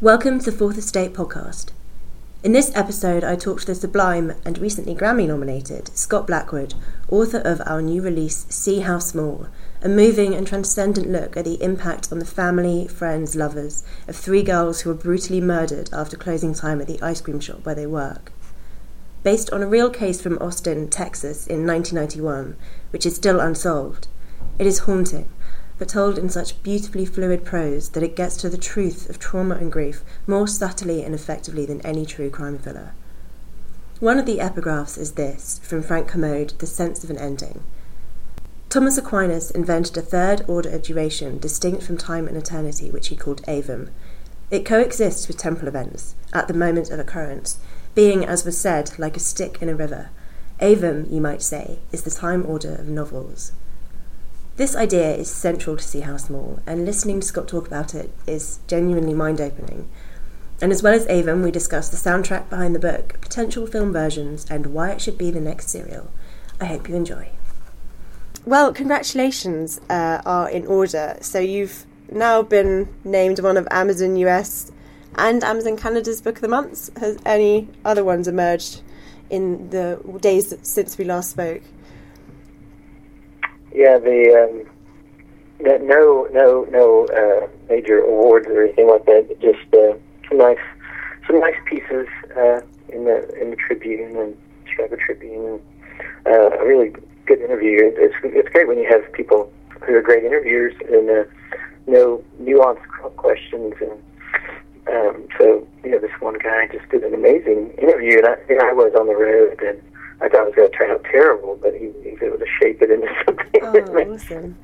Welcome to Fourth Estate Podcast. In this episode, I talk to the sublime and recently Grammy nominated Scott Blackwood, author of our new release, See How Small, a moving and transcendent look at the impact on the family, friends, lovers of three girls who were brutally murdered after closing time at the ice cream shop where they work. Based on a real case from Austin, Texas in 1991, which is still unsolved, it is haunting but told in such beautifully fluid prose that it gets to the truth of trauma and grief more subtly and effectively than any true crime thriller. One of the epigraphs is this, from Frank Kermode, The Sense of an Ending. Thomas Aquinas invented a third order of duration distinct from time and eternity, which he called aevum. It coexists with temporal events, at the moment of occurrence, being, as was said, like a stick in a river. Aevum, you might say, is the time order of novels. This idea is central to See How Small, and listening to Scott talk about it is genuinely mind opening. And as well as aevum, we discuss the soundtrack behind the book, potential film versions, and why it should be the next serial. I hope you enjoy. Well, congratulations uh, are in order. So you've now been named one of Amazon US and Amazon Canada's Book of the Month. Has any other ones emerged in the days since we last spoke? Yeah, the um, no no no uh, major awards or anything like that. Just uh, some nice some nice pieces uh, in the in the Tribune and Chicago Tribune. And, uh, a really good interview. It's it's great when you have people who are great interviewers and uh, know nuanced questions and. Um, so, you know, this one guy just did an amazing interview, and I, and I was on the road, and I thought it was going to turn out terrible, but he, he was able to shape it into something. Oh, awesome.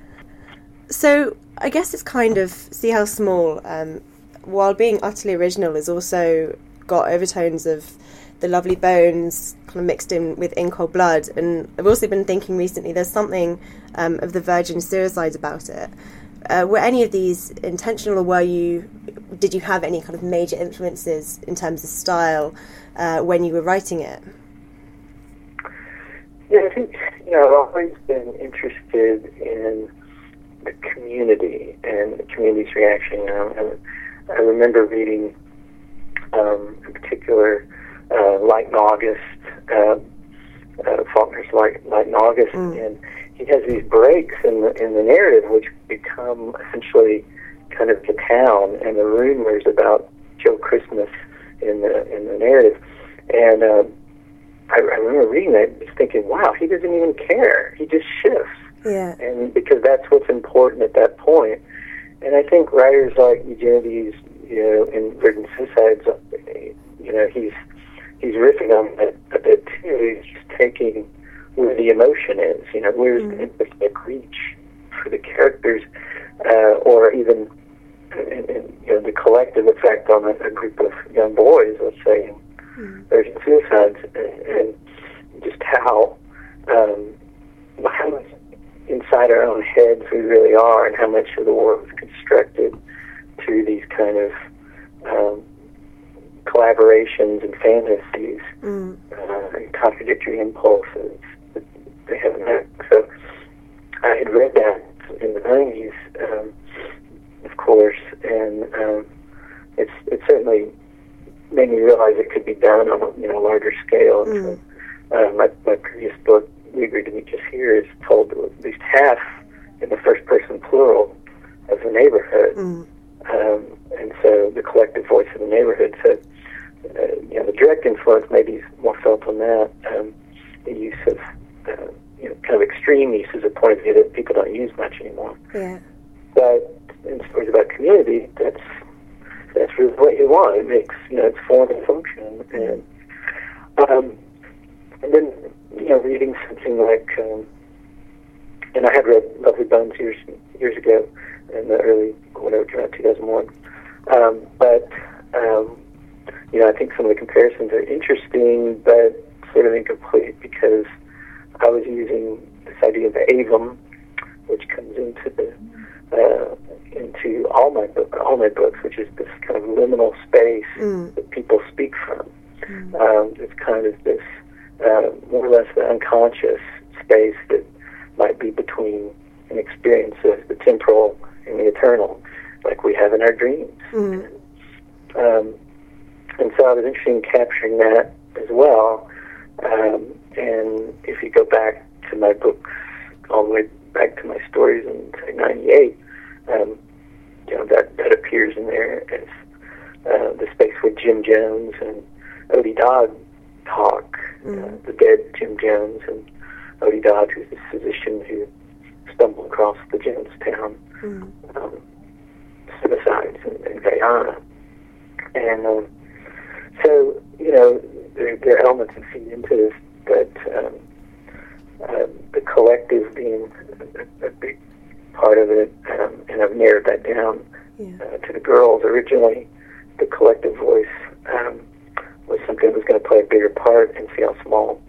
So I guess it's kind of see how small, um, while being utterly original, is also got overtones of the lovely bones kind of mixed in with in cold blood. And I've also been thinking recently there's something um, of the virgin suicides about it. Uh, were any of these intentional, or were you? Did you have any kind of major influences in terms of style uh, when you were writing it? Yeah, I think you know I've always been interested in the community and the community's reaction. You know, and I remember reading, um, in particular, uh, Light in August, uh, uh, Faulkner's Light, Light in August, mm. and he has these breaks in the in the narrative which become essentially kind of the town and the rumors about Joe Christmas in the in the narrative, and. Uh, I, I remember reading that, just thinking, "Wow, he doesn't even care. He just shifts." Yeah. And because that's what's important at that point. And I think writers like Eugenides, you know, in Virgin Suicides, you know, he's he's riffing on that a bit too. He's just taking where the emotion is. You know, where's mm-hmm. the empathetic reach for the characters, uh, or even in, in, you know the collective effect on a, a group of young boys, let's say, mm. there's suicides and just how um, how much inside our own heads we really are, and how much of the world is constructed through these kind of um, collaborations and fantasies, mm. uh, and contradictory impulses that they have. met. So I had read that in the nineties, um, of course, and um, it's it's certainly made me realize it could be done on a you know larger scale. Mm. So, uh, my my previous book, We Agreed to Meet Just Here, is told at least half in the first person plural of the neighborhood, mm. um, and so the collective voice of the neighborhood. So, uh, you know, the direct influence maybe is more felt on that. Um, the use of uh, you know kind of extreme uses of point of view that people don't use much anymore. Yeah. But in stories about community, that's that's really what you want. It makes you know its form and function, and um, and then you know reading something like, um, and I had read Lovely Bones years years ago in the early whatever came out 2001, um, but um, you know I think some of the comparisons are interesting, but sort of incomplete because I was using this idea of the aevum, which comes into the uh, into all my book, all my books, which is this kind of liminal space mm. that people speak from. Mm. Um, it's kind of this uh, more or less the unconscious space that might be between an experience of the temporal and the eternal, like we have in our dreams. Mm. And, so I was interested in capturing that as well. Um, and if you go back to my books, all the way back to my stories in say '98, um, you know that in there as uh, the space where Jim Jones and Odie Dodd talk, mm. uh, the dead Jim Jones and Odie Dodd, who's the physician who stumbled across the Jonestown mm. um, suicides in, in Guyana. And um, so, you know, there, there are elements that feed into this, but um, uh, the collective being a, a big part of it, um, and I've narrowed that down yeah. uh, to the girls. Originally, the collective voice um, was something that was going to play a bigger part in How Small,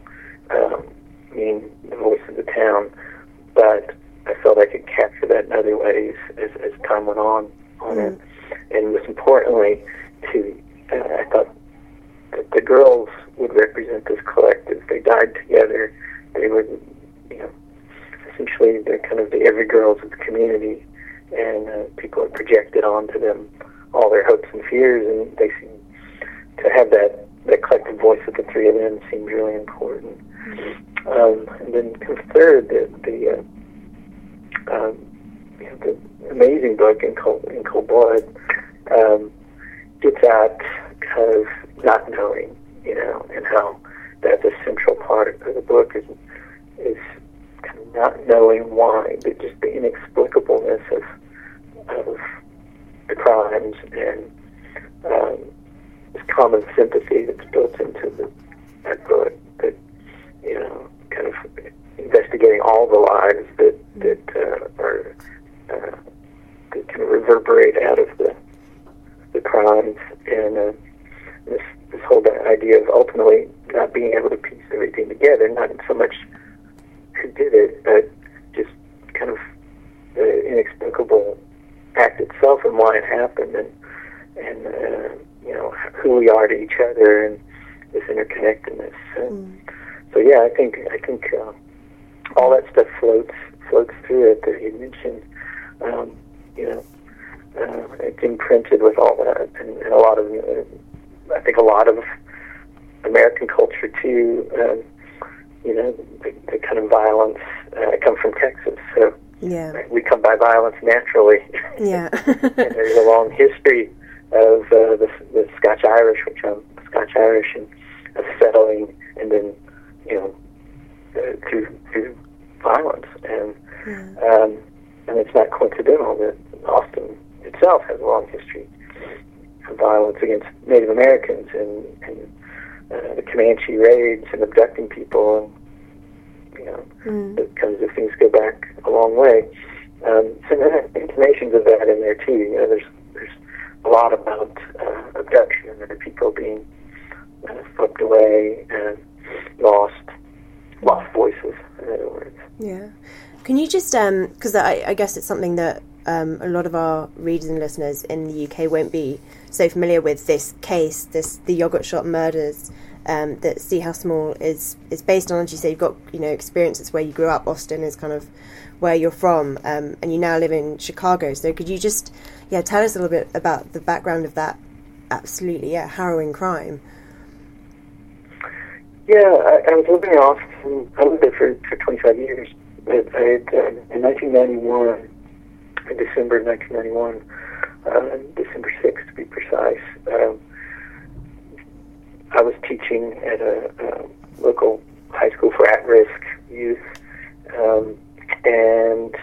um, meaning the voice of the town. But I felt I could capture that in other ways as, as time went on on mm. it. And most importantly, to uh, I thought that the girls would represent this collective. They died together. They were, you know, essentially they're kind of the every girls of the community, and uh, people have projected onto them all their hopes and fears, and they seem to have that that collective voice of the three of them seems really important. Um, and then third, the, the uh, um, you know, the amazing book in Cold, in Cold Blood um, gets at kind of not knowing, you know, and how that's a central part of the book is is kind of not knowing why, but just the inexplicableness of of the crimes and um, this common sympathy that's built into the, that book that you know kind of investigating all the lives that that uh, are uh, that kind of reverberate out of the the crimes and uh, this this whole idea of ultimately not being able to piece everything together, not so much who did it, but just kind of the inexplicable act itself and why it happened and and uh, you know who we are to each other and this interconnectedness. mm. So yeah, I think uh, all that stuff floats floats through it that you mentioned. Um, you know, uh, it's imprinted with all that and, and a lot of uh, I think a lot of American culture too. Um, you know, the, the kind of violence. Uh, I come from Texas, so yeah. we come by violence naturally. Yeah, and there's a long history of uh, the, the Scotch Irish, which I'm Scotch Irish, and of settling, and then you know uh, through through violence, and yeah. um, and it's not coincidental that Austin itself has a long history of violence against Native Americans and and uh, the Comanche raids and abducting people, and you know, mm. the kinds of things go back a long way. Um, so there are intonations of that in there too. You know, there's there's a lot about uh, abduction and people being uh, swept away and lost, voices. In other words. Yeah. Can you just, because um, I, I, guess it's something that um, a lot of our readers and listeners in the UK won't be so familiar with this case, this the yogurt shop murders um, that See How Small is is based on. As you say, you've got you know experiences where you grew up. Austin is kind of where you're from, um, and you now live in Chicago. So could you just yeah tell us a little bit about the background of that absolutely yeah harrowing crime? Yeah, I, I was living in Austin. I lived there for, for 25 years. But I had, uh, in 1991, in December 1991, uh, December 6th to be precise, um, I was teaching at a, a local high school for at-risk youth, um, and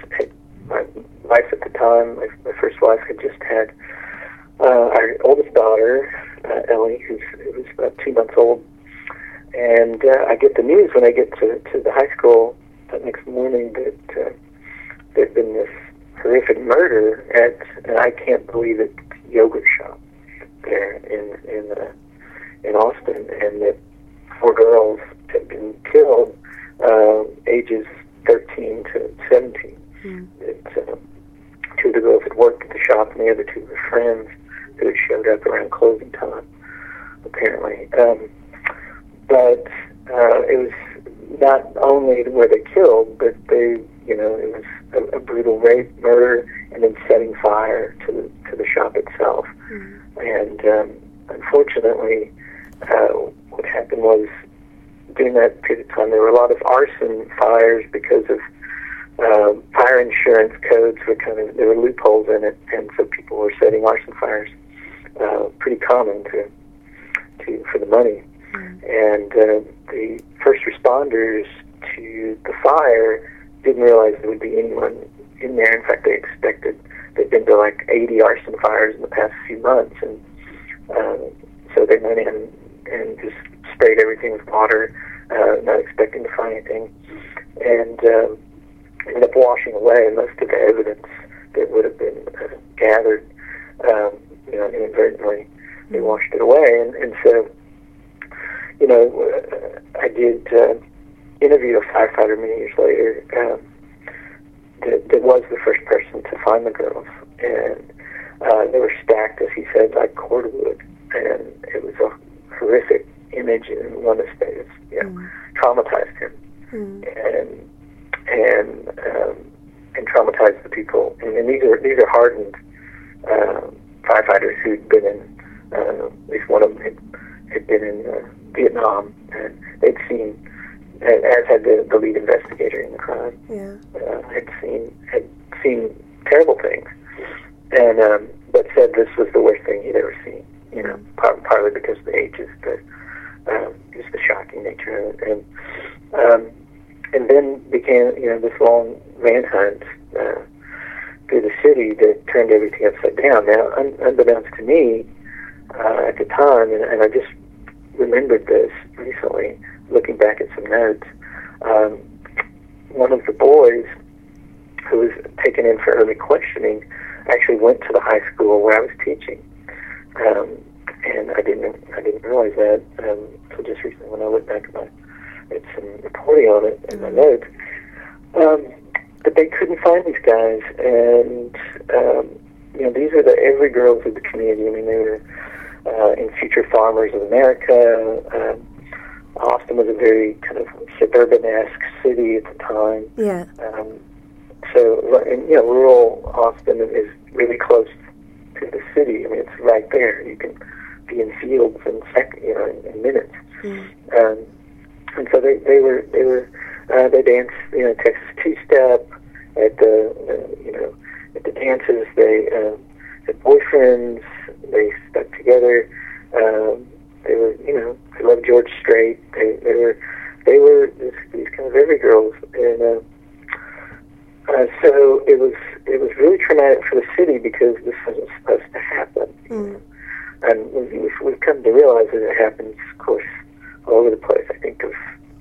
my wife at the time, my, my first wife, had just had uh, our oldest daughter, uh, Ellie, who's who's about two months old, and uh, I get the news when I get to to the high school that next morning that uh, there'd been this horrific murder at, and I can't believe it, yogurt shop there in in uh, in Austin, and that four girls had been killed, uh, ages 13 to 17. Mm. That, uh, two of the girls had worked at the shop, and the other two were friends who had showed up around closing time, apparently. Um, but uh, it was not only were they killed, but they, you know, it was a, a brutal rape, murder, and then setting fire to the to the shop itself. Mm. And um, unfortunately, uh, what happened was during that period of time there were a lot of arson fires because of uh, fire insurance codes were kind of there were loopholes in it, and so people were setting arson fires. Uh, pretty common to to for the money. And uh, the first responders to the fire didn't realize there would be anyone in there. In fact, they expected they'd been to like 80 arson fires in the past few months, and uh, so they went in and just sprayed everything with water, uh, not expecting to find anything, and uh, ended up washing away most of the evidence that would have been uh, gathered. Um, you know, inadvertently, they washed it away, and, and so, you know, I did uh, interview a firefighter many years later. Um, that, that was the first person to find the girls, and uh, they were stacked, as he said, like cordwood, and it was a horrific image and one that stayed, you know, mm. traumatized him, mm. and and um, and traumatized the people. And, and these are these are hardened um, firefighters who'd been in, uh, at least one of them had, had been in uh, Vietnam, and they'd seen, as had the, the lead investigator in the crime, yeah. uh, had seen had seen terrible things, and um, but said this was the worst thing he'd ever seen. You know, part, partly because of the ages, but um, just the shocking nature of it, and um, and then began you know this long manhunt uh, through the city that turned everything upside down. Now, un- unbeknownst to me uh, at the time, and, and I just remembered this recently, looking back at some notes. Um, one of the boys who was taken in for early questioning actually went to the high school where I was teaching. Um, and I didn't I didn't realize that um, until just recently when I looked back at my at some reporting on it in my mm-hmm. notes. Um, but they couldn't find these guys, and um, you know these are the every girls of the community. I mean, they were uh, in Future Farmers of America. Um, Austin was a very kind of suburban-esque city at the time. Yeah. Um, so, and, you know, rural Austin is really close to the city. I mean, it's right there. You can be in fields in sec, you know, in, in minutes. Mm. Um, and so they they were they were uh, they danced you know Texas two step at the uh, you know at the dances. They uh, had boyfriends. They stuck together. Um, they were you know they loved George Strait. They they were they were this, these kind of every girls and. Uh, uh, so it was it was really traumatic for the city because this wasn't supposed to happen. Mm. And we've, we've come to realize that it happens, of course, all over the place. I think of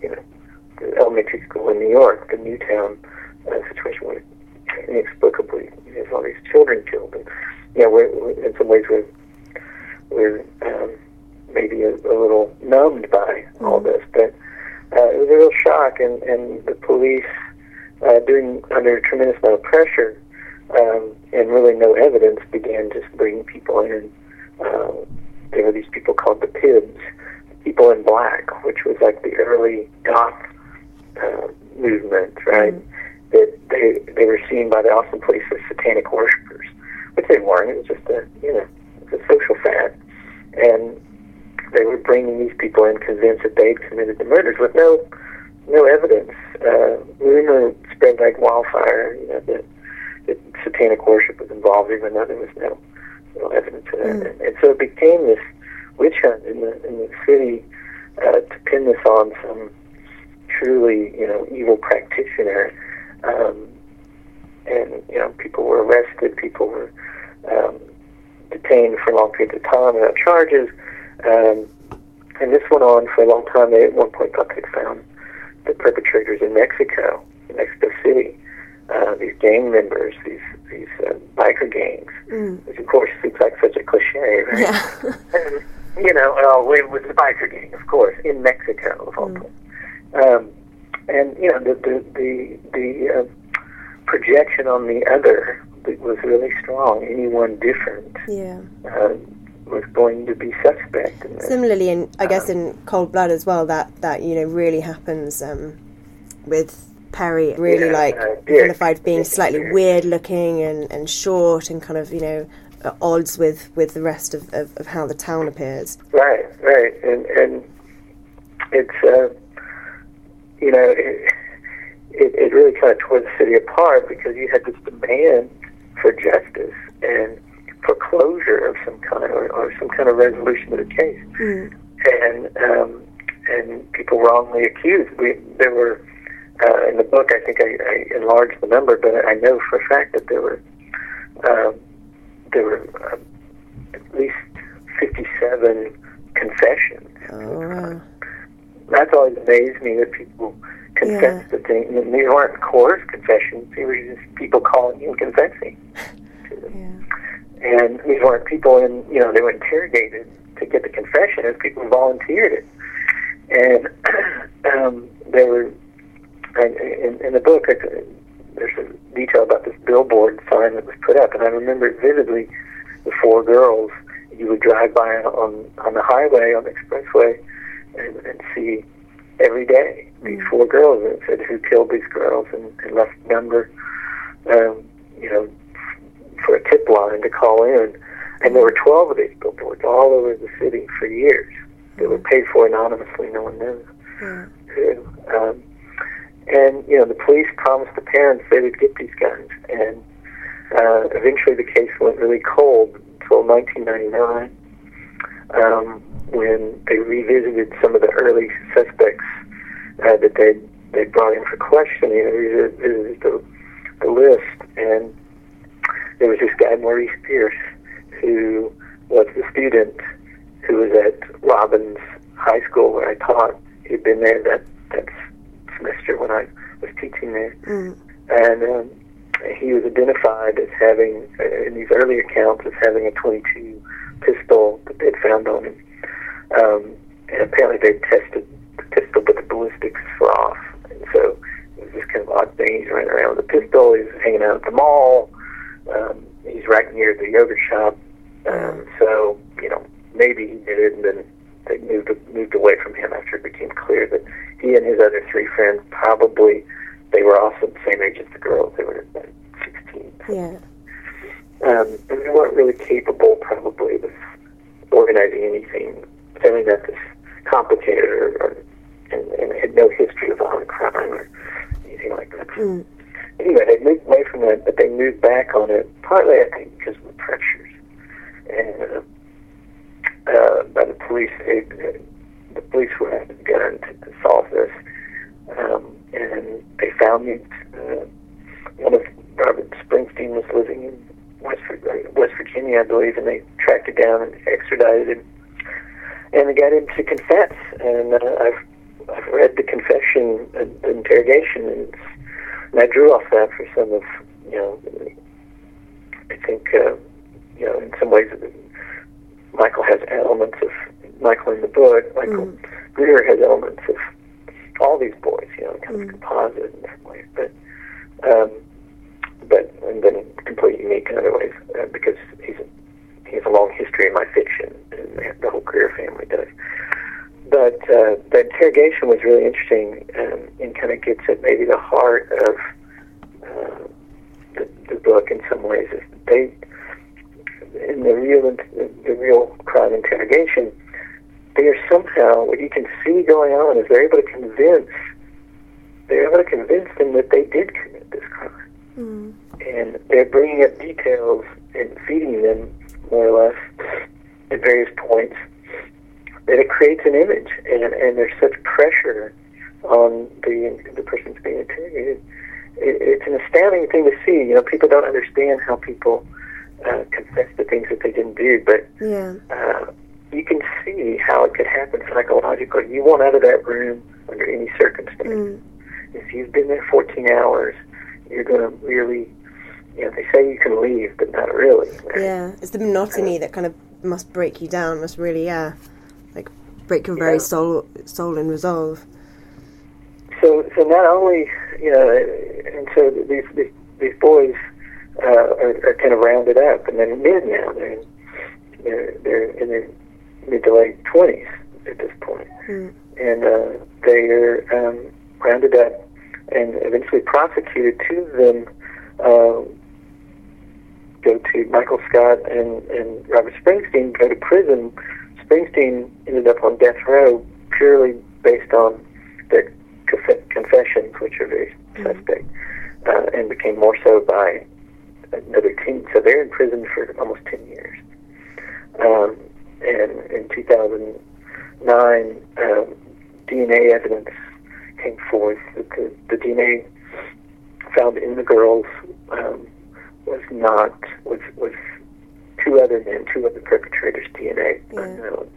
you know the elementary school in New York, the Newtown uh, situation where inexplicably there's all these children killed, and know we're, in some ways we're we're um, maybe a, a little numbed by mm-hmm. all this, but uh, it was a real shock, and and the police uh, doing under a tremendous amount of pressure um, and really no evidence began just bringing people in. Uh, there were these people called the PIBs, people in black, which was like the early goth uh, movement, right? Mm-hmm. That they they were seen by the Austin police as satanic worshippers, they weren't. It was just a you know a social fad, and they were bringing these people in convinced that they'd committed the murders with no no evidence. Uh, rumor spread like wildfire. You know that, that satanic worship was involved, even though there was no no evidence of that. Mm. And, and so it became this witch hunt in the in the city uh, to pin this on some truly you know evil practitioner. Um, and you know people were arrested, people were um, detained for long periods of time without charges. Um, and this went on for a long time. They at one point thought they'd found the perpetrators in Mexico, in Mexico City. Uh, these gang members, these these uh, biker gangs, mm. which of course seems like such a cliche, right? Yeah. and, you know, uh, with the biker gang, of course, in Mexico, of all mm. places. Um, and you know, the the the, the uh, projection on the other was really strong. Anyone different, yeah, uh, was going to be suspect. Similarly, in I guess um, in Cold Blood as well, that that you know really happens um, with Perry really yeah, like uh, being slightly weird looking and, and short and kind of you know at odds with, with the rest of, of, of how the town appears. Right, right, and and it's uh, you know it, it, it really kind of tore the city apart because you had this demand for justice and for closure of some kind or, or some kind of resolution of the case, Mm. and um, and people wrongly accused. We there were uh, in the book. I think I, I enlarged the number, but I know for a fact that there were um, there were uh, at least fifty-seven confessions. Oh. That's always amazed me that people confess to things. And these weren't coerced confessions; they were just people calling and confessing. Yeah. And these weren't people in, you know, they were interrogated to get the confession as people volunteered it. And um, there were, and in, in the book, I, there's a detail about this billboard sign that was put up, and I remember it vividly. The four girls you would drive by on on the highway on the expressway and, and see every day these Mm. four girls, and said who killed these girls, and, and left a number, um, you know, for a tip line to call in. And there were 12 of these billboards all over the city for years. They were paid for anonymously, no one knew Yeah. who. Um, and, you know, the police promised the parents they would get these guns. And uh, eventually the case went really cold until 1999 um, when they revisited some of the early suspects uh, that they they brought in for questioning. They revisited the, the list, and there was this guy Maurice Pierce who was the student who was at Robbins High School where I taught. He'd been there that that semester when I was teaching there, Mm. and um, he was identified as having, uh, in these early accounts, as having a 22 pistol that they'd found on him. Um, and apparently they tested the pistol, but the ballistics were off. And so it was this kind of odd thing. He's running around with a pistol. He's hanging out at the mall. Um, he's right near the yogurt shop. Um, so, you know, maybe he did it, and then they moved moved away from him after it became clear that he and his other three friends probably they were also the same age as the girls. They were about 16. Yeah. Um, and they weren't really capable, probably, of organizing anything, certainly not this complicated, or, or and, and had no history of violent crime or anything like that. Mm. Anyway, they moved away from that, but they moved back on it, partly, I think, because of the pressures. And uh, uh, by the police, they, uh, the police were having begun to, to solve this. Um, and they found it. Uh, one of Robert Springsteen was living in West, West Virginia, I believe, and they tracked it down and extradited him. And got him to confess. And uh, I've I've read the confession, uh, the interrogation, and, and I drew off that for some of you know. I think uh, you know in some ways Michael has elements of Michael in the book. Michael Mm. Greer has elements of all these boys. You know, kind of Mm. composite in some ways, but um, but and then completely unique in other ways uh, because he's he has a long history in my fiction, and the whole Greer family does. But uh, the interrogation was really interesting um, and kind of gets at maybe the heart of uh, the, the book in some ways. Is they in the real the, the real crime interrogation, they are somehow what you can see going on is they're able to convince they're able to convince them that they did commit this crime Mm. and they're bringing up details and feeding them more or less at various points that it creates an image and and there's such pressure on the the person who's being interrogated it, it's an astounding thing to see you know people don't understand how people uh, confess to things that they didn't do but Yeah. uh, you can see how it could happen psychologically you want out of that room under any circumstance Mm. if you've been there 14 hours, you're going to really, you know, they say you can leave, but not really. Yeah. It's the monotony that kind of must break you down, must really, yeah, like break your very Yeah. soul, soul and resolve. So, so not only, you know, and so these these, these boys uh, are, are kind of rounded up, and they're mid now. They're in, they're, they're in their mid to late 20s at this point. Mm. and uh, they are um, rounded up and eventually prosecuted. Two of them uh, go to Michael Scott and, and Robert Springsteen go to prison. Springsteen ended up on death row purely based on their conf- confessions, which are very suspect, uh, and became more so by another teen. So they're in prison for almost 10 years. Um, and in 2009, um, DNA evidence came forth that the, the DNA found in the girls um, was not was was two other men, two other perpetrators' DNA Yeah. unknown,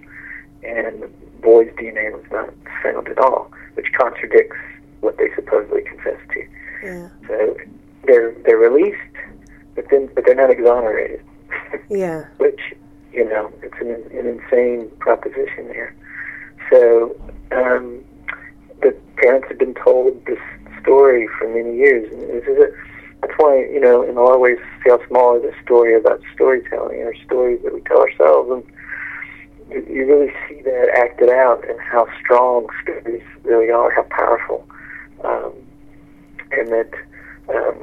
and the boys' DNA was not found at all, which contradicts what they supposedly confessed to. Yeah. So they're they're released, but then but they're not exonerated, Yeah. which you know it's an, an insane proposition there. So um, the parents have been told this story for many years, and this is a, that's why you know in a lot of ways see how small is a about storytelling or stories that we tell ourselves, and you really see that acted out and how strong stories really are, how powerful, um, and that um,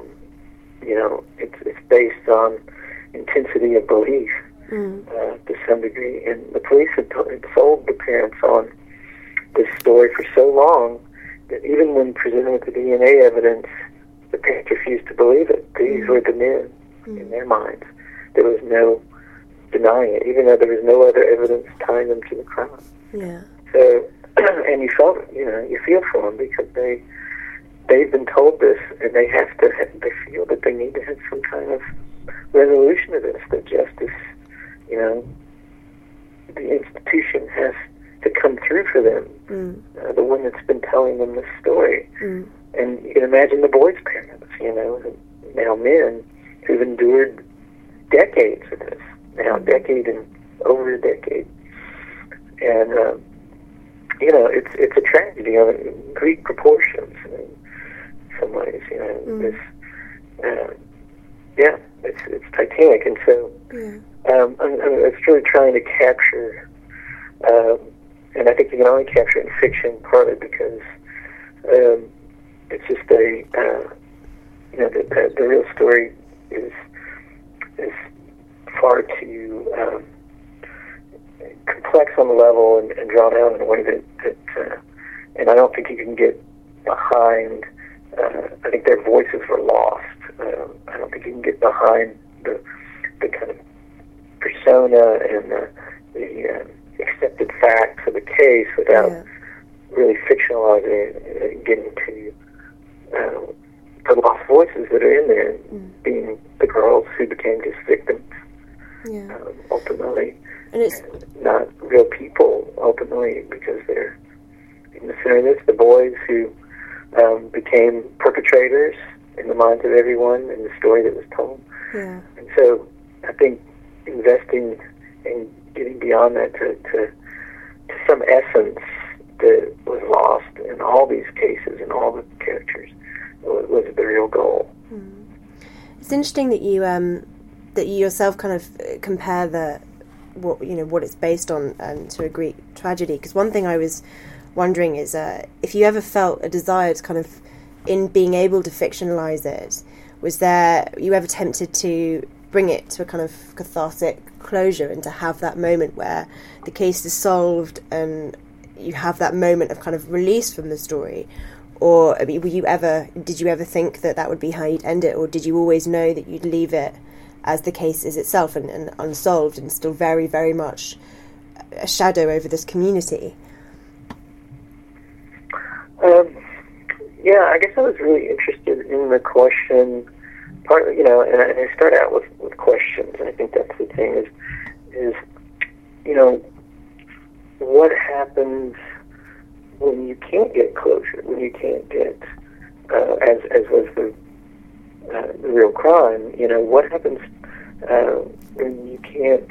you know it's it's based on intensity of belief Mm. uh, to some degree. And the police had, t- had sold the parents on this story for so long that even when presented with the DNA evidence, the parents refused to believe it. These were the men in their minds. There was no denying it, even though there was no other evidence tying them to the crime. Yeah. So, and you felt, you know, you feel for them because they they've been told this, and they have to. Have, they feel that they need to have some kind of resolution to this. That justice, you know, the institution has to come through for them. Mm. Uh, the one that's been telling them this story, Mm. and you can imagine the boys' parents, you know, now men who've endured decades of this, now a decade and over a decade, and um, you know, it's it's a tragedy of Greek proportions in some ways, you know. Mm. This, uh, yeah, it's it's Titanic, and so Yeah. um, I'm, I'm, it's really trying to capture, um, and I think you can only capture it in fiction partly because um, it's just a, uh, you know, the, the, the real story is is far too um, complex on the level and, and drawn out in a way that, that uh, and I don't think you can get behind. Uh, I think their voices were lost. Um, I don't think you can get behind the the kind of persona and the, the uh, accepted facts of the case without Yeah. really fictionalizing it and getting to uh, the lost voices that are in there, Mm. being the girls who became just victims Yeah. um, ultimately, And it's not real people ultimately because they're in the center of this. The boys who um, became perpetrators in the minds of everyone in the story that was told. yeah. And so I think investing in getting beyond that to, to, to some essence that was lost in all these cases and all the characters was, was the real goal. It's interesting that you um, that you yourself kind of uh, compare the what you know what it's based on um, to a Greek tragedy. Because one thing I was wondering is uh, if you ever felt a desire to kind of in being able to fictionalize it, was there you ever tempted to bring it to a kind of cathartic closure and to have that moment where the case is solved and you have that moment of kind of release from the story? Or I mean, were you ever did you ever think that that would be how you'd end it? Or did you always know that you'd leave it as the case is itself and, and unsolved and still very very much a shadow over this community? Um, yeah, I guess I was really interested in the question. Partly, you know, and I, and I start out with, with questions, and I think that's the thing is, is, you know, what happens when you can't get closure, when you can't get, uh, as as was the uh, the real crime. You know, what happens uh, when you can't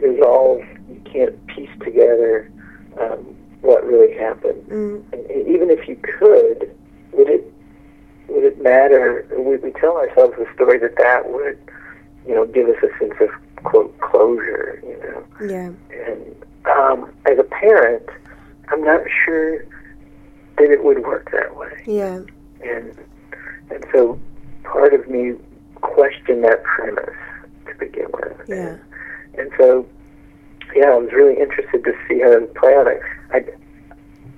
resolve, you can't piece together um, what really happened. mm, And even if you could, would it would it matter? Would we tell ourselves the story that that would, you know, give us a sense of quote closure? You know, yeah and um, as a parent, I'm not sure that it would work that way. yeah And and so part of me questioned that premise to begin with. Yeah. And, and so, yeah, I was really interested to see how it would play out. I, I,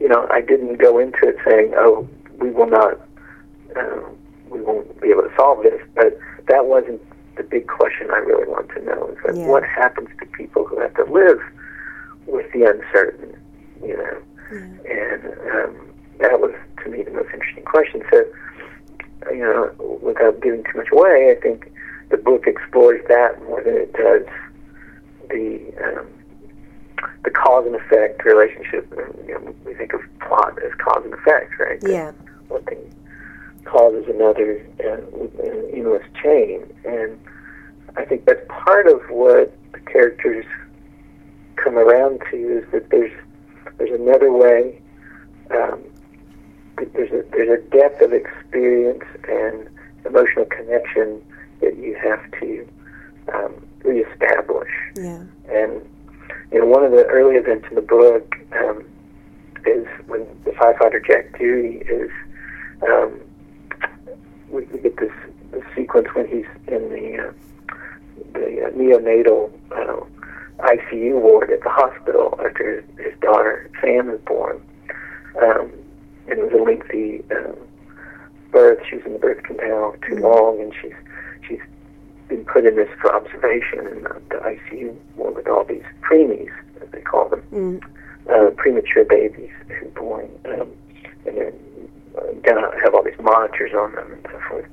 you know, I didn't go into it saying, "Oh, we will not, uh, we won't be able to solve this," but that wasn't the big question I really want to know. Is like, Yeah. what happens to people who have to live with the uncertain, you know? And um, that was, to me, the most interesting question. So, you know, without giving too much away, I think the book explores that more than it does the um, the cause and effect relationship. You know, we think of plot as cause and effect, right? Yeah. Causes another uh, chain, and I think that's part of what the characters come around to is that there's there's another way. Um, that there's a there's a depth of experience and emotional connection that you have to um, reestablish. Yeah. And you know, one of the early events in the book um, is when the firefighter Jack Dewey is. Um, we, we get this, this sequence when he's in the uh, the uh, neonatal uh, ICU ward at the hospital after his, his daughter Sam is born. Um, it was a lengthy um, birth. She was in the birth canal too long, and she's she's been put in this for observation in the, the ICU ward with all these preemies, as they call them, Mm. uh, premature babies who are born, um, and they're uh, gonna have all these monitors on them and so forth.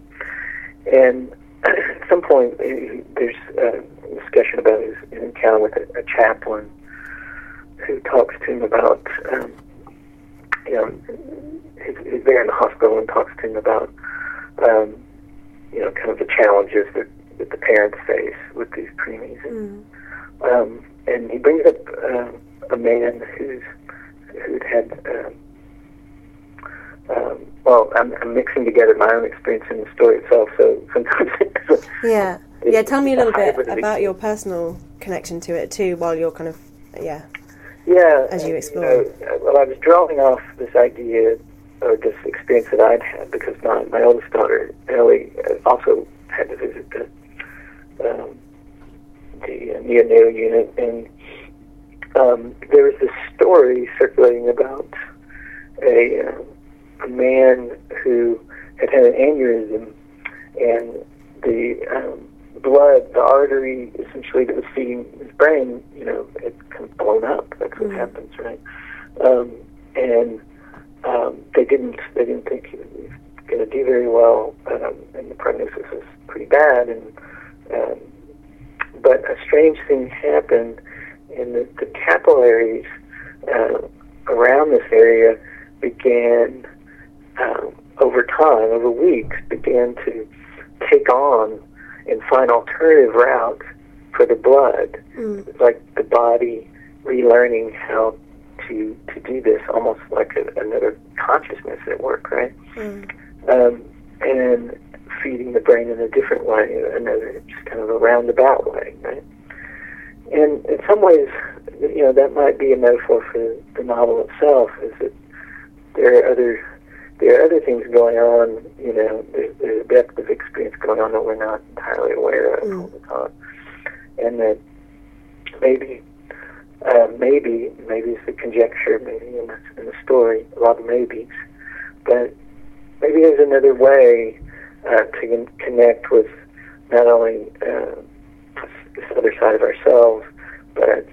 And at some point, there's a discussion about his, his encounter with a, a chaplain who talks to him about, um, you know, he's, he's there in the hospital and talks to him about, um, you know, kind of the challenges that, that the parents face with these preemies. And, Mm. um, and he brings up uh, a man who's who'd had. Um, um, well, I'm, I'm mixing together my own experience and the story itself. So sometimes, Yeah. Yeah, tell me a little bit about your personal connection to it too while you're kind of yeah. yeah, As you and, explore. know, uh, well, I was drawing off this idea or this experience that I'd had because my my oldest daughter Ellie uh, also had to visit the um, the uh, neonatal unit, and um, there was this story circulating about a, uh, a man who had had an aneurysm, and the um, blood, the artery essentially that was feeding his brain, you know, had kind of blown up. That's what Mhm. happens, right? Um, and um, they didn't they didn't think he was going to do very well, um, and the prognosis was pretty bad. And um, but a strange thing happened, and the, the capillaries uh, around this area began um, over time, over weeks, began to take on and find alternative routes for the blood. Mm. It's like the body relearning how to to do this, almost like a, another consciousness at work, right? Mm. um, and feeding the brain in a different way, another just kind of a roundabout way, right? And in some ways, you know, that might be a metaphor for the novel itself. Is that there are other there are other things going on. You know, there's, there's a depth of experience going on that we're not entirely aware of Mm. all the time, and that maybe. Uh, maybe, maybe it's a conjecture, maybe in the, in the story, a lot of maybes, but maybe there's another way uh, to con- connect with not only uh, this other side of ourselves, but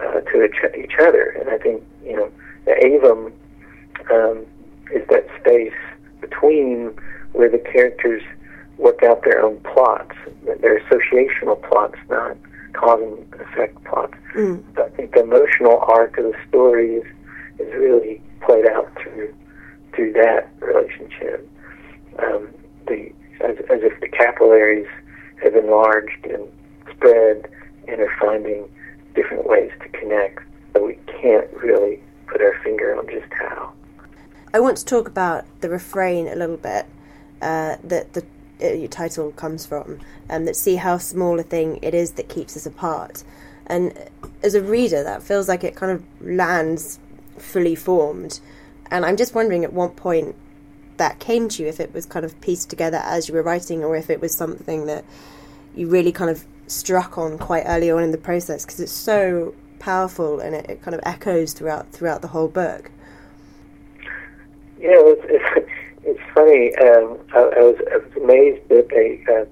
uh, to each, each other. And I think you know the Aevum um, is that space between where the characters work out their own plots. They're associational plots, not cause and effect plots. Mm. So I think the emotional arc of the story is, is really played out through through that relationship. Um, the as, as if the capillaries have enlarged and spread and are finding different ways to connect, but we can't really put our finger on just how. I want to talk about the refrain a little bit uh, that the uh, title comes from, and that see how small a thing it is that keeps us apart. And as a reader, that feels like it kind of lands fully formed. And I'm just wondering at what point that came to you, if it was kind of pieced together as you were writing, or if it was something that you really kind of struck on quite early on in the process because it's so powerful and it, it, kind of echoes throughout throughout the whole book. You know, it's, it's, it's funny. Um, I, I, was, I, was, amazed that a uh,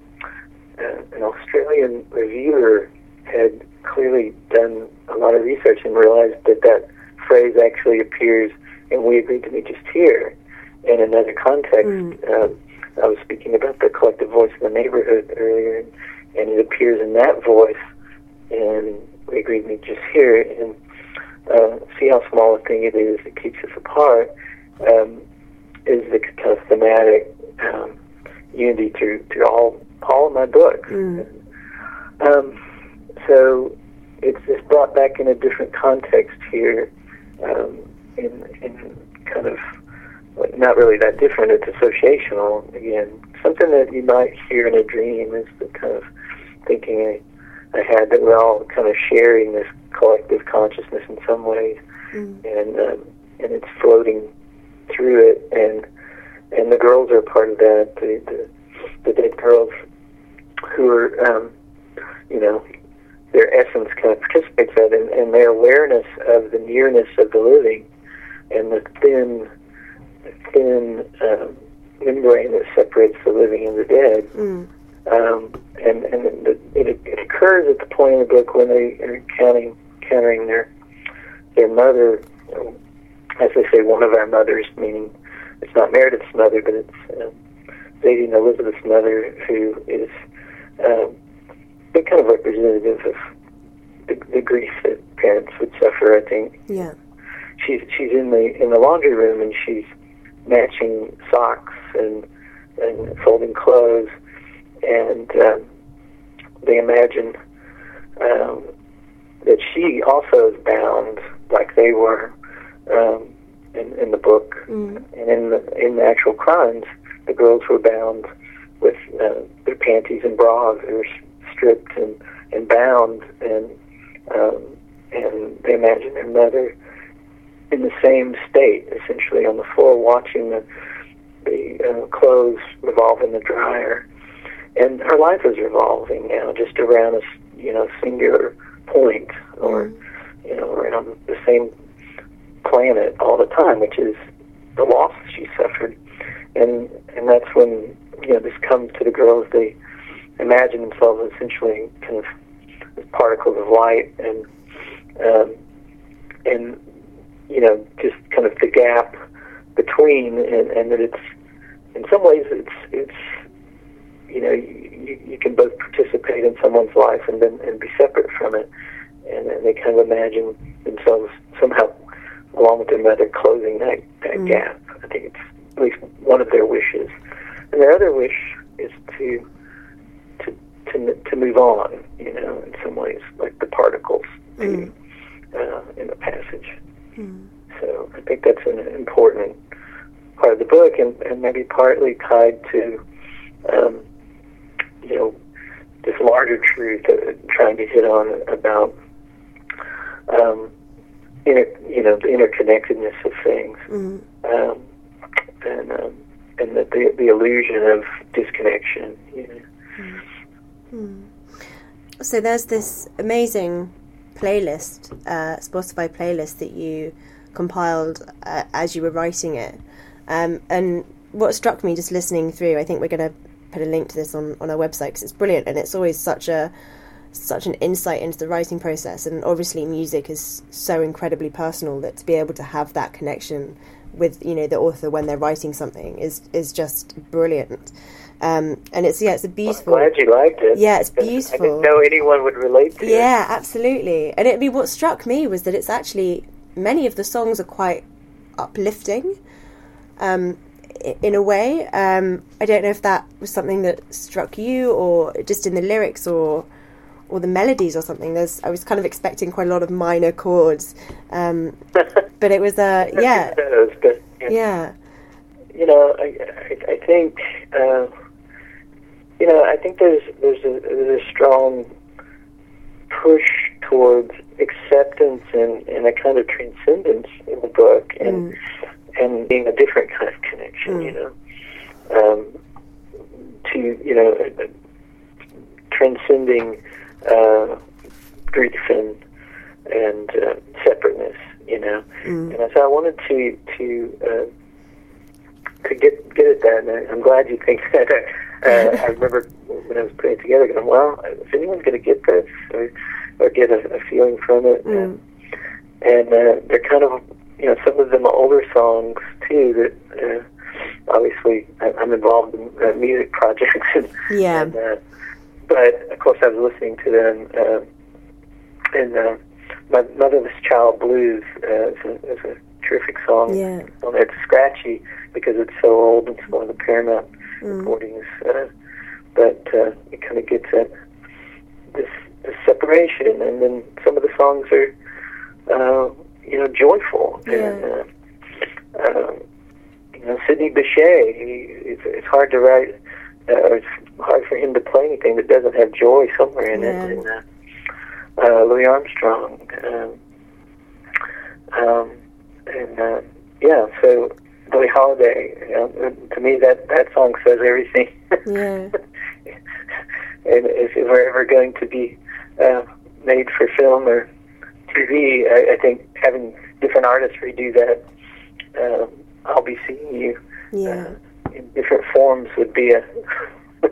uh, an Australian reviewer had clearly done a lot of research and realized that that phrase actually appears and we agreed to meet just here in another context. Mm. Um, I was speaking about the collective voice of the neighborhood earlier, and, and it appears in that voice, and we agreed to meet just here, and uh, see how small a thing it is that keeps us apart, um, is the kind of thematic um, unity to, through all, all of my books. Mm. Um, so it's, it's brought back in a different context here, um, in, in kind of not really that different. It's associational again. Something that you might hear in a dream is the kind of thinking I, I had that we're all kind of sharing this collective consciousness in some ways, mm. and um, and it's floating through it, and and the girls are part of that. The the, the dead girls who are, um, you know, their essence kind of participates that, and, and their awareness of the nearness of the living and the thin thin um, membrane that separates the living and the dead. Mm. Um, and and the, it, it occurs at the point in the book when they are counting, countering their their mother, as they say, one of our mothers, meaning it's not Meredith's mother, but it's um, Zadie and Elizabeth's mother, who is um, kind of representative of the, the grief that parents would suffer. I think. Yeah. She's she's in the in the laundry room and she's matching socks and and folding clothes, and um, they imagine um, that she also is bound like they were um, in, in the book, mm. and in the in the actual crimes, the girls were bound with uh, their panties and bras. They were stripped and and bound, and um, and they imagine their mother in the same state, essentially on the floor, watching the the uh, clothes revolve in the dryer, and her life is revolving now, just around a you know singular point, or mm-hmm. you know around the same planet all the time, which is the loss she suffered, and and that's when you know this comes to the girls. They imagine themselves essentially kind of as particles of light, and um, and you know, just kind of the gap between, and, and that it's in some ways it's it's you know you, you can both participate in someone's life and then and be separate from it, and, and they kind of imagine themselves somehow along with their mother closing that that mm. gap. I think it's at least one of their wishes, and their other wish is to to to to move on. You know, in some ways, like the particles mm. uh, in the passage. Mm. So I think that's an important part of the book, and, and maybe partly tied to, um, you know, this larger truth that trying to hit on about, um, inter, you know, the interconnectedness of things, mm. um, and um, and the, the the illusion of disconnection. You know. Mm. So there's this amazing playlist, uh, Spotify playlist that you compiled uh, as you were writing it. Um, and what struck me just listening through, I think we're going to put a link to this on, on our website because it's brilliant and it's always such a such an insight into the writing process. And obviously, music is so incredibly personal that to be able to have that connection with you know the author when they're writing something is is just brilliant. Um, and it's yeah, it's a beautiful. I'm glad you liked it. Yeah, it's beautiful. I didn't know anyone would relate to yeah, it. Yeah, absolutely. And it, I mean, what struck me was that it's actually many of the songs are quite uplifting. Um, in a way, um, I don't know if that was something that struck you, or just in the lyrics, or or the melodies, or something. There's, I was kind of expecting quite a lot of minor chords, um, but it was, uh, yeah, yeah. You know, I, I, I think. Uh, you know, I think there's there's a, there's a strong push towards acceptance and, and a kind of transcendence in the book, and mm. and being a different kind of connection. Mm. You know, um, to you know, uh, transcending uh, grief and and uh, separateness, you know. Mm. And so I wanted to to uh, to get get at that, and I'm glad you think that. Uh, I remember when I was putting it together, going, "Well, if anyone's going to get this or or get a, a feeling from it," Mm. and uh, they're kind of you know some of them are older songs too that uh, obviously I- I'm involved in uh, music projects and, Yeah. and uh, but of course I was listening to them uh, and uh, my Motherless Child Blues uh, is, a, is a terrific song Yeah. there. It's scratchy because it's so old. It's one of the Paramount Mm. recordings, uh, but uh, it kind of gets at this, this separation, and then some of the songs are, uh, you know, joyful. And, uh, um, you know, Sidney Bechet, he, it's, it's hard to write, uh, it's hard for him to play anything that doesn't have joy somewhere in Yeah. it. And, uh, uh, Louis Armstrong, um, um, and uh, yeah, so Billie Holiday. You know, to me, that that song says everything. Yeah. and if were ever going to be uh, made for film or TV, I, I think having different artists redo that, uh, "I'll Be Seeing You" Yeah. uh, in different forms would be a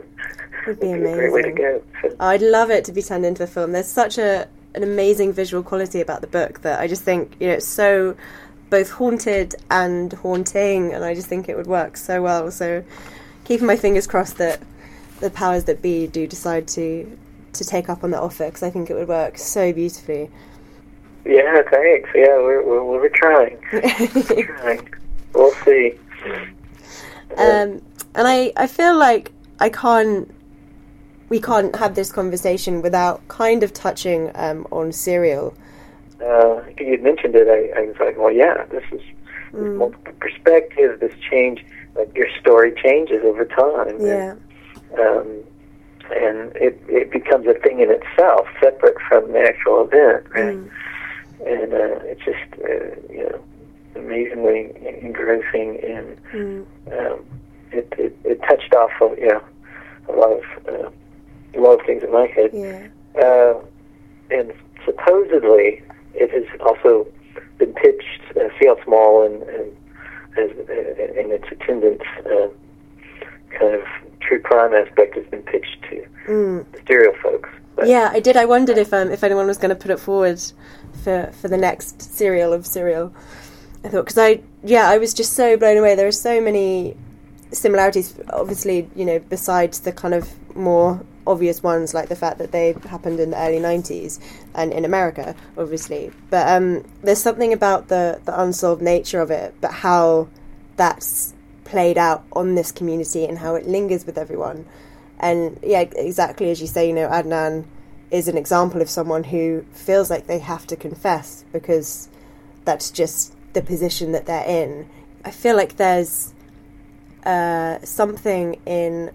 Would be a great way to go. So, I'd love it to be turned into a film. There's such a an amazing visual quality about the book that I just think you know it's so both haunted and haunting, and I just think it would work so well. So, keeping my fingers crossed that the powers that be do decide to to take up on that offer because I think it would work so beautifully. yeah, thanks. Yeah, we're we're, we're trying. We're trying. We'll see. Um, and I, I feel like I can't, we can't have this conversation without kind of touching um, on serial. uh, you mentioned it, I, I was like, well, yeah, this is Mm. multiple perspectives, this change, like your story changes over time. Yeah, And, um, and it, it becomes a thing in itself, separate from the actual event, right? Mm. And uh, it's just, uh, you know, amazingly engrossing, and Mm. um, it, it, it touched off, of, you know, a lot of, uh, a lot of things in my head. yeah, Uh, and supposedly it has also been pitched. Uh, see how small and and as uh, in its attendance uh, kind of true crime aspect has been pitched to mm. the Serial folks. But, yeah. I did. I wondered if um, if anyone was going to put it forward for for the next serial of serial. I thought because I yeah I was just so blown away. There are so many similarities. Obviously, you know, besides the kind of more obvious ones like the fact that they happened in the early 90s and in America obviously but um, there's something about the the unsolved nature of it but how that's played out on this community and how it lingers with everyone and yeah exactly as you say you know Adnan is an example of someone who feels like they have to confess because that's just the position that they're in I feel like there's uh, something in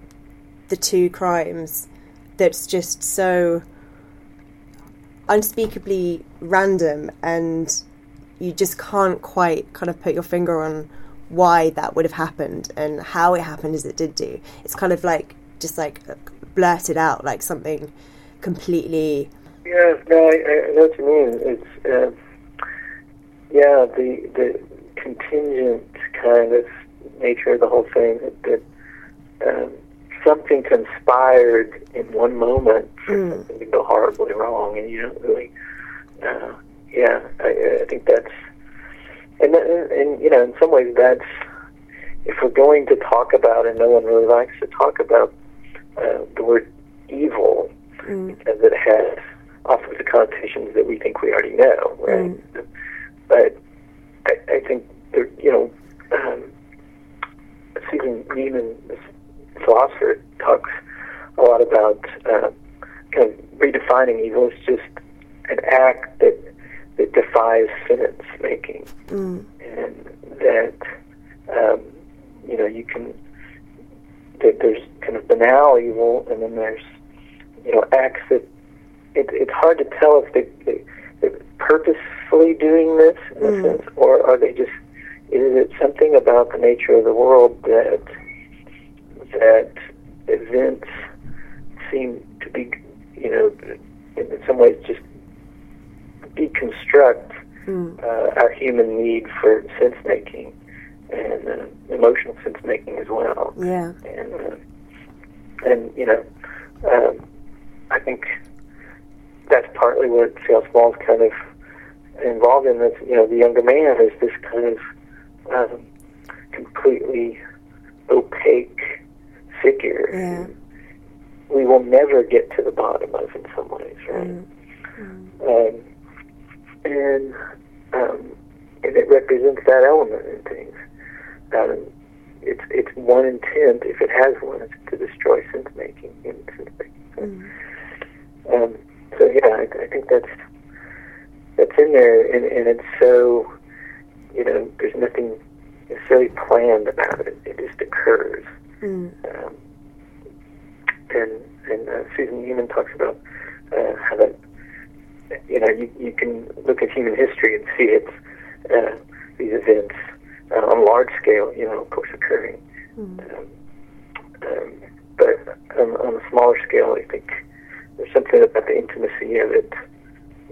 the two crimes that's just so unspeakably random and you just can't quite kind of put your finger on why that would have happened and how it happened as it did do. It's kind of like just like blurted out like something completely Yeah, no, I, I know what you mean. It's uh, yeah, the the contingent kind of nature of the whole thing that, that um, something conspired in one moment for Mm. something to go horribly wrong, and you don't really. Uh, yeah, I, I think that's and, and and you know in some ways that's if we're going to talk about and no one really likes to talk about uh, the word evil mm, because it has often the connotations that we think we already know, right? I there, you know, um, Stephen Neiman, this philosopher, talks a lot about uh, kind of redefining evil. As just an act that that defies sentence making, mm, and that um, you know you can that there's kind of banal evil, and then there's you know acts that it, it's hard to tell if they, they they're purposefully doing this in Mm. a sense, or are they just is it something about the nature of the world that that events seem to be you know in, some ways just deconstruct mm. uh, our human need for sense making and uh, emotional sense making as well. Yeah. And uh, and you know, um, I think that's partly what See How Small's kind of involved in. This, you know, the younger man is this kind of um, completely opaque figure. Yeah. We will never get to the bottom of in some ways, right? Mm. Mm. Um, and um, and it represents that element in things. Um, its its one intent, if it has one, is to destroy sense making and sense making. Mm. Um, so yeah, I, I think that's that's in there, and, and it's so you know, there's nothing necessarily planned about it. It just occurs. Mm. Um, and and uh, Susan Neiman talks about uh, how that you know you, you can look at human history and see it's uh, these events uh, on large scale, you know, of course, occurring. Mm. Um, um, but um, on a smaller scale, I think there's something about the intimacy of it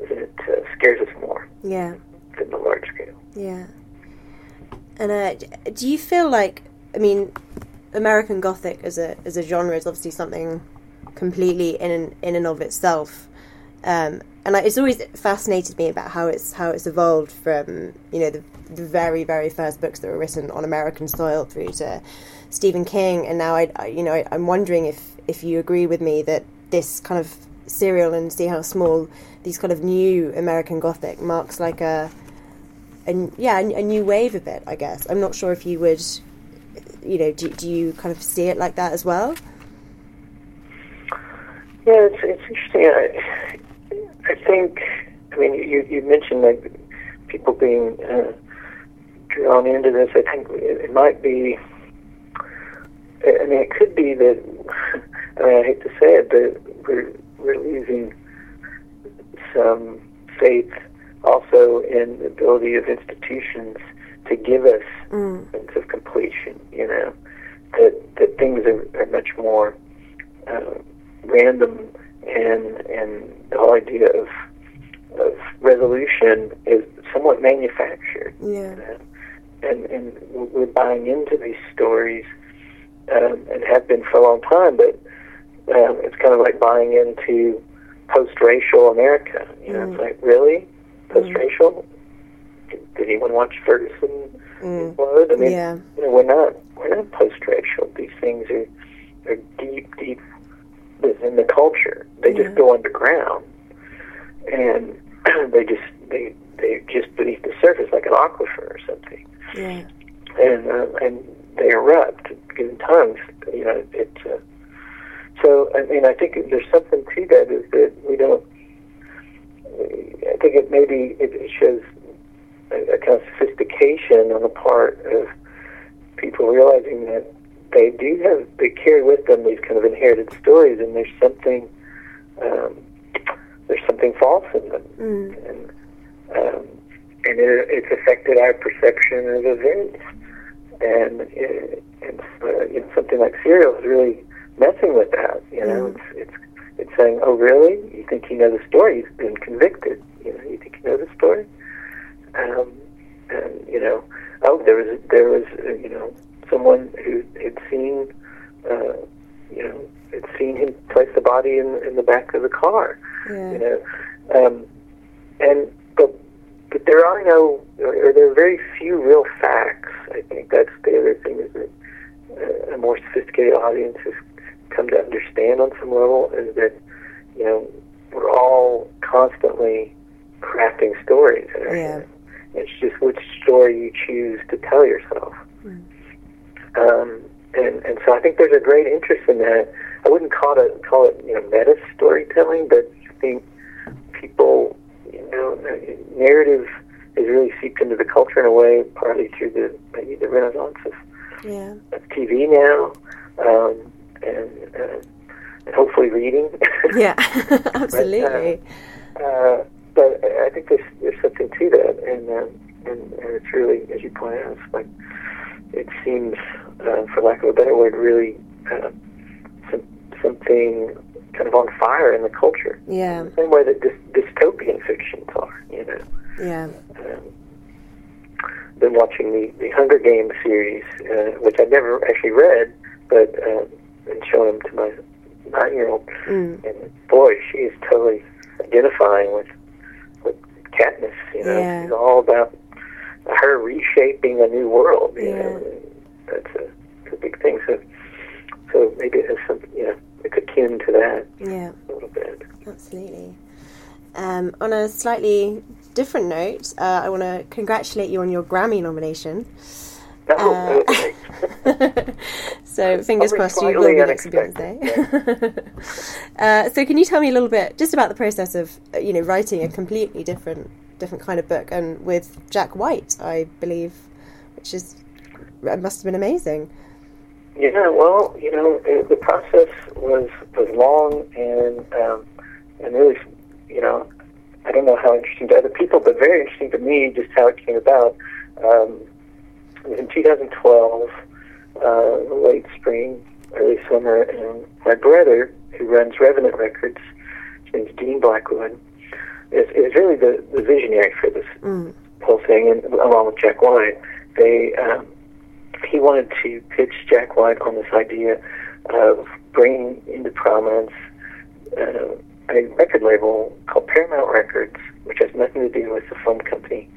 that uh, scares us more. Yeah. Than the large scale. Yeah. And uh, do you feel like, I mean, American Gothic as a as a genre is obviously something completely in and, in and of itself. Um, and it's always fascinated me about how it's how it's evolved from you know the, the very very first books that were written on American soil through to Stephen King, and now I, I you know I, I'm wondering if if you agree with me that this kind of serial and see how small these kind of new American Gothic marks like a, a yeah a, a new wave of it. I guess I'm not sure if you would you know do, do you kind of see it like that as well? Yeah, it's, it's interesting. I, I think, I mean, you, you mentioned like people being uh, drawn into this. I think it, it might be, I mean, it could be that, I mean, I hate to say it, but we're, we're losing some faith also in the ability of institutions to give us mm. sense of completion, you know, that, that things are, are much more uh, random and and the whole idea of of resolution is somewhat manufactured. Yeah. and and we're buying into these stories um, and have been for a long time, but um, it's kind of like buying into post-racial America. You know, mm. it's like really post-racial. Did, did anyone watch Ferguson mm. I mean, yeah. you know, we're not we're not post-racial. These things are are deep, deep in the culture. They yeah. just go underground, and they just they they just beneath the surface like an aquifer or something. Yeah. And uh, and they erupt in times. You know, it. Uh, so I mean, I think there's something to that. Is that we don't. I think it maybe it shows a, a kind of sophistication on the part of people realizing that they do have they carry with them these kind of inherited stories, and there's something um, there's something false in them, mm. and um, and it, it's affected our perception of events, and it, and uh, you know, something like serial is really messing with that. You know, mm. it's it's it's saying, oh really? You think you know the story? You've been convicted. You know, you think you know the story? Um, and you know, oh, there was there was uh, you know someone who had seen, uh, you know, had seen him place the body in in the back of the car. Yeah. You know, um, and but but there are no, or there are very few real facts. I think that's the other thing is that uh, a more sophisticated audience has come to understand on some level is that you know we're all constantly crafting stories. Yeah. It's just which story you choose to tell yourself. Mm. Um, and, and so I think there's a great interest in that. I wouldn't call it call it you know meta storytelling, but I think people you know narrative is really seeped into the culture in a way, partly through the maybe the renaissance of, yeah. of TV now, um, and, uh, and hopefully reading. yeah, absolutely. but, uh, uh, but I think there's there's something to that, and um, and, and it's really, as you point out, it's like it seems, uh, for lack of a better word, really uh, some, something kind of on fire in the culture. Yeah. The same way that dy- dystopian fictions are, you know. Yeah. Um, been watching the, the Hunger Games series, uh, which I've never actually read, but uh, been showing them to my nine year old. Mm. And boy, she is totally identifying with with Katniss. You know, Yeah. she's all about her reshaping a new world. You Yeah. know, and that's a, a big thing. So, so maybe it has some, you know, it's akin to that Yeah. a little bit. Absolutely. Um, on a slightly different note, uh, I want to congratulate you on your Grammy nomination. Uh, so fingers Probably crossed you will be next unexpected, uh, so can you tell me a little bit just about the process of uh, you know writing a completely different different kind of book and with Jack White, I believe, which is it must have been amazing. Yeah, well, you know, it, the process was was long and um, and really, you know, I don't know how interesting to other people, but very interesting to me, just how it came about. Um, in 2012, uh, late spring, early summer, and my brother, who runs Revenant Records, his name's Dean Blackwood, is, is really the, the visionary for this Mm. whole thing, and along with Jack White, they um, he wanted to pitch Jack White on this idea of bringing into prominence uh, a record label called Paramount Records, which has nothing to do with the film company.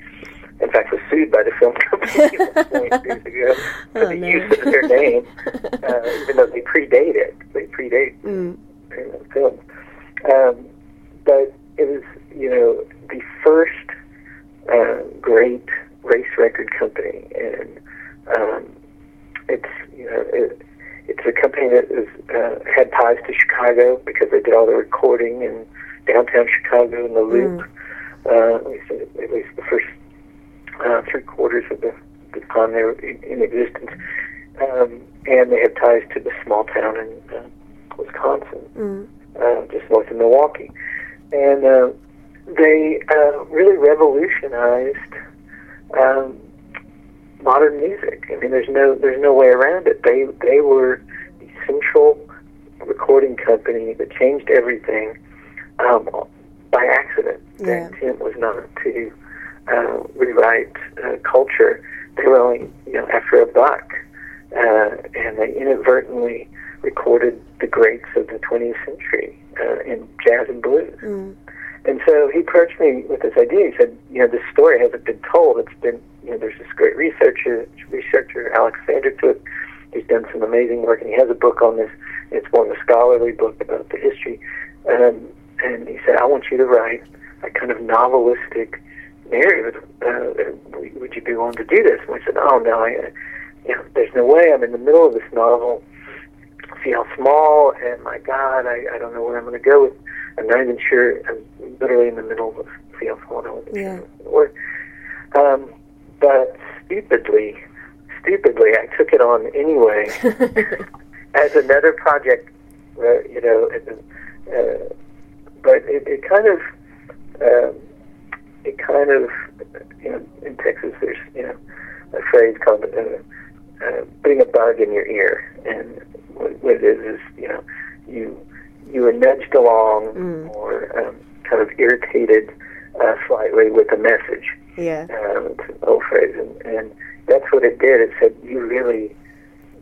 In fact, was sued by the film company like 20 years ago for Oh, the no. use of their name, uh, even though they predate it. They predate Mm. Films. Um, but it was, you know, the first uh, great race record company, and um, it's, you know, it, it's a company that is, uh, had ties to Chicago because they did all the recording in downtown Chicago in the Loop. Uh, at, least, at least the first uh, three quarters of the, the time they were in, in existence. Um, and they have ties to the small town in uh, Wisconsin Mm. uh, just north of Milwaukee, and uh, they uh, really revolutionized um, modern music. I mean, there's no there's no way around it. They they were the central recording company that changed everything um, by accident. Yeah. Their intent was not to uh, rewrite uh, culture. They were only you know after a buck, uh, and they inadvertently recorded the greats of the 20th century uh, in jazz and blues. Mm. And so he approached me with this idea. He said, you know, this story hasn't been told. It's been, you know, there's this great researcher, researcher Alex van der Tuuk. He's done some amazing work, and he has a book on this. It's more of a scholarly book about the history. Um, and he said, I want you to write a kind of novelistic narrative. Uh, would you be willing to do this? And we said, oh, no, I, you know, there's no way. I'm in the middle of this novel. See how small, and my God, I, I don't know where I'm going to go with. I'm not even sure. I'm literally in the middle of see how small I wasn't Yeah. sure it would work. Um, but stupidly, stupidly, I took it on anyway as another project. Uh, you know, uh, but it, it kind of, um, it kind of, you know, in Texas, there's you know a phrase called uh, uh, putting a bug in your ear, and what, what it is is you know you you were nudged along Mm. or um, kind of irritated uh, slightly with a message. Yeah. Um, it's an old phrase, and, and that's what it did. It said you really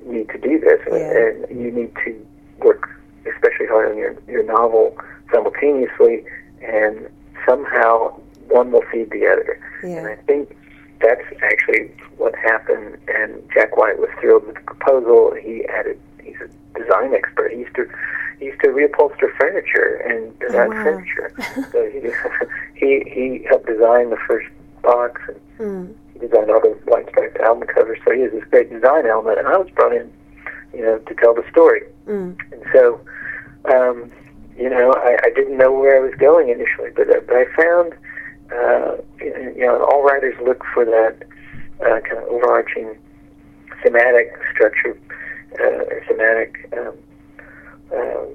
need to do this, and, and you need to work especially hard on your your novel simultaneously, and somehow one will feed the other. And I think that's actually what happened. And Jack White was thrilled with the proposal. He added, he's a design expert. He used to he used to reupholster furniture and design wow. furniture. so he, he he helped design the first box and Mm. he designed all the white striped album covers. So he has this great design element, and I was brought in, you know, to tell the story. Mm. And so, um, you know, I, I didn't know where I was going initially, but, uh, but I found, uh, you know, all writers look for that uh, kind of overarching thematic structure, uh, thematic, um, um,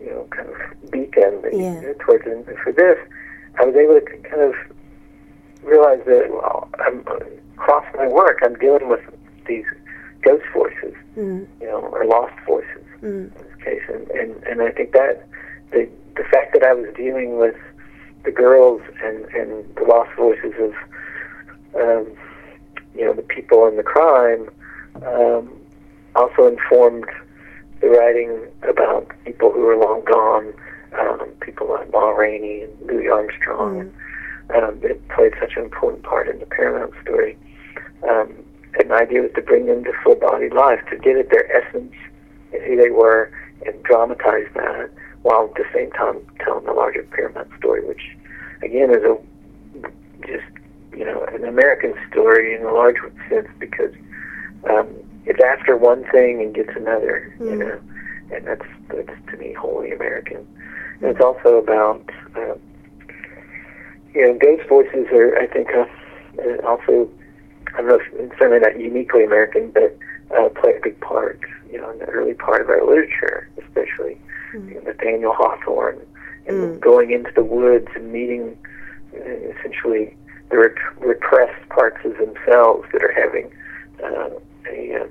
you know, kind of beacon that Yeah. you towards. And for this, I was able to kind of realize that, well, I'm, across my work, I'm dealing with these ghost voices, Mm. you know, or lost voices Mm. in this case, and and, and I think that the the fact that I was dealing with the girls and, and the lost voices of, um, you know, the people in the crime, um, also informed the writing about people who were long gone, um, people like Ma Rainey and Louis Armstrong. Mm. Um, it played such an important part in the Paramount story. Um, and my idea was to bring them to full-bodied life, to get at their essence and who they were, and dramatize that, while at the same time telling the larger Paramount story, which, again, is a just you know an American story in a large sense because um, it's after one thing and gets another, mm. you hmm. know, and that's that's to me wholly American. And it's also about uh, you know ghost voices are I think uh, also I don't know if certainly not uniquely American, but uh, play a big part, you know, in the early part of our literature, especially mm. you know, Nathaniel Hawthorne, and mm. going into the woods and meeting uh, essentially the rep- repressed parts of themselves that are having uh, a uh,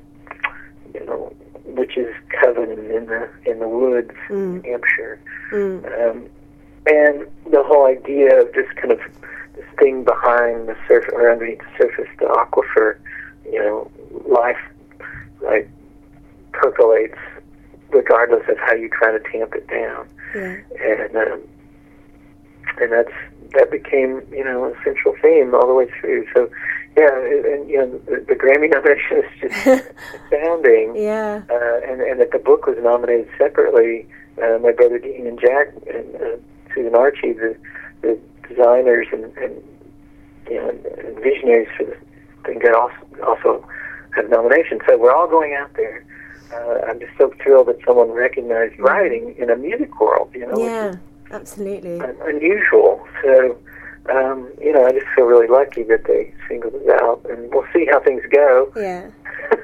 you know witches coven in the in the woods mm. in Hampshire, mm. um, and the whole idea of this kind of this thing behind the surface or underneath the surface, the aquifer, you know, life like percolates regardless of how you try to tamp it down, yeah. and um, and that's that became you know a central theme all the way through. So yeah, and you know the, the Grammy nomination is just astounding. Yeah, uh, and and that the book was nominated separately. Uh, my brother Dean and Jack and uh, Susan Archie, the the designers and, and you know and visionaries for the thing, got also also have nominations. So we're all going out there. Uh, I'm just so thrilled that someone recognized writing in a music world. You know, yeah, absolutely unusual. So um, you know, I just feel really lucky that they singled it out, and we'll see how things go. Yeah.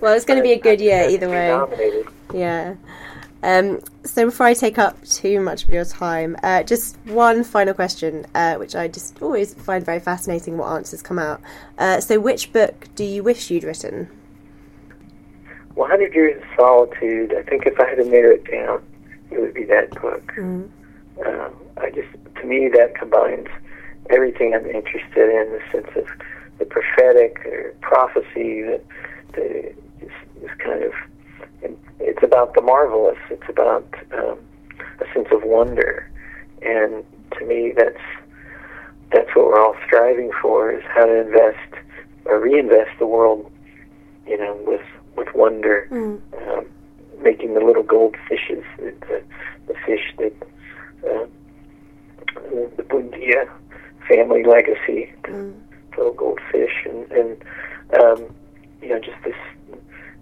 Well, it's going to be a good year either way. Yeah. Um, so before I take up too much of your time, uh, just one final question, uh, which I just always find very fascinating what answers come out. Uh, so, which book do you wish you'd written? 100 Years of Solitude. I think if I had to narrow it down, it would be that book. Mm. I just, to me, that combines everything I'm interested in, the sense of the prophetic or prophecy, the, the this kind of, it's about the marvelous. It's about um, a sense of wonder, and to me, that's that's what we're all striving for: is how to invest or reinvest the world, you know, with with wonder, mm. um, making the little gold fishes, the, the fish that uh, the Buendía family legacy, mm. little goldfish, and, and um, you know, just this,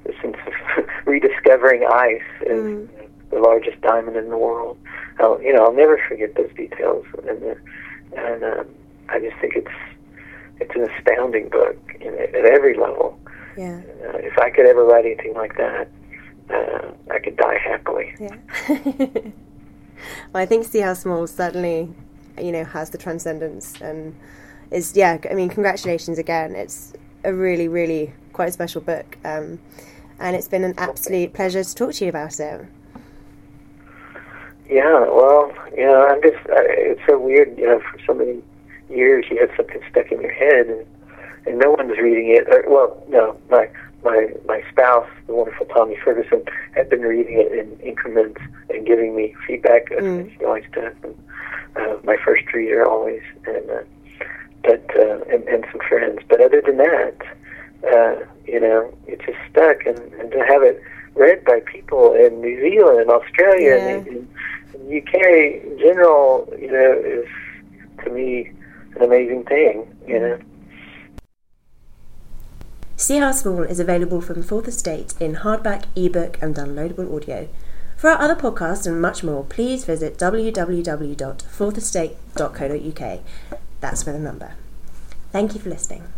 this sense of rediscovering ice as mm. the largest diamond in the world. I'll, you know, I'll never forget those details, and uh, and um, I just think it's it's an astounding book you know, at every level. Yeah. Uh, if I could ever write anything like that, uh, I could die happily. Yeah. well, I think See How Small certainly you know has the transcendence and is yeah i mean congratulations again it's a really really quite a special book um, and it's been an absolute pleasure to talk to you about it yeah well you know i'm just uh, it's so weird you know for so many years you have something stuck in your head and and no one's reading it or, well no my my my spouse, the wonderful Tommy Ferguson, had been reading it in increments and giving me feedback. Mm. She always does. And uh, my first reader always, and uh, but uh, and, and some friends. But other than that, uh, you know, it just stuck, and, and to have it read by people in New Zealand and Australia yeah. and, and, UK in general, you know, is to me an amazing thing. You know. See How Small is available from Fourth Estate in hardback, ebook, and downloadable audio. For our other podcasts and much more, please visit www.fourthestate.co.uk. That's with a number. Thank you for listening.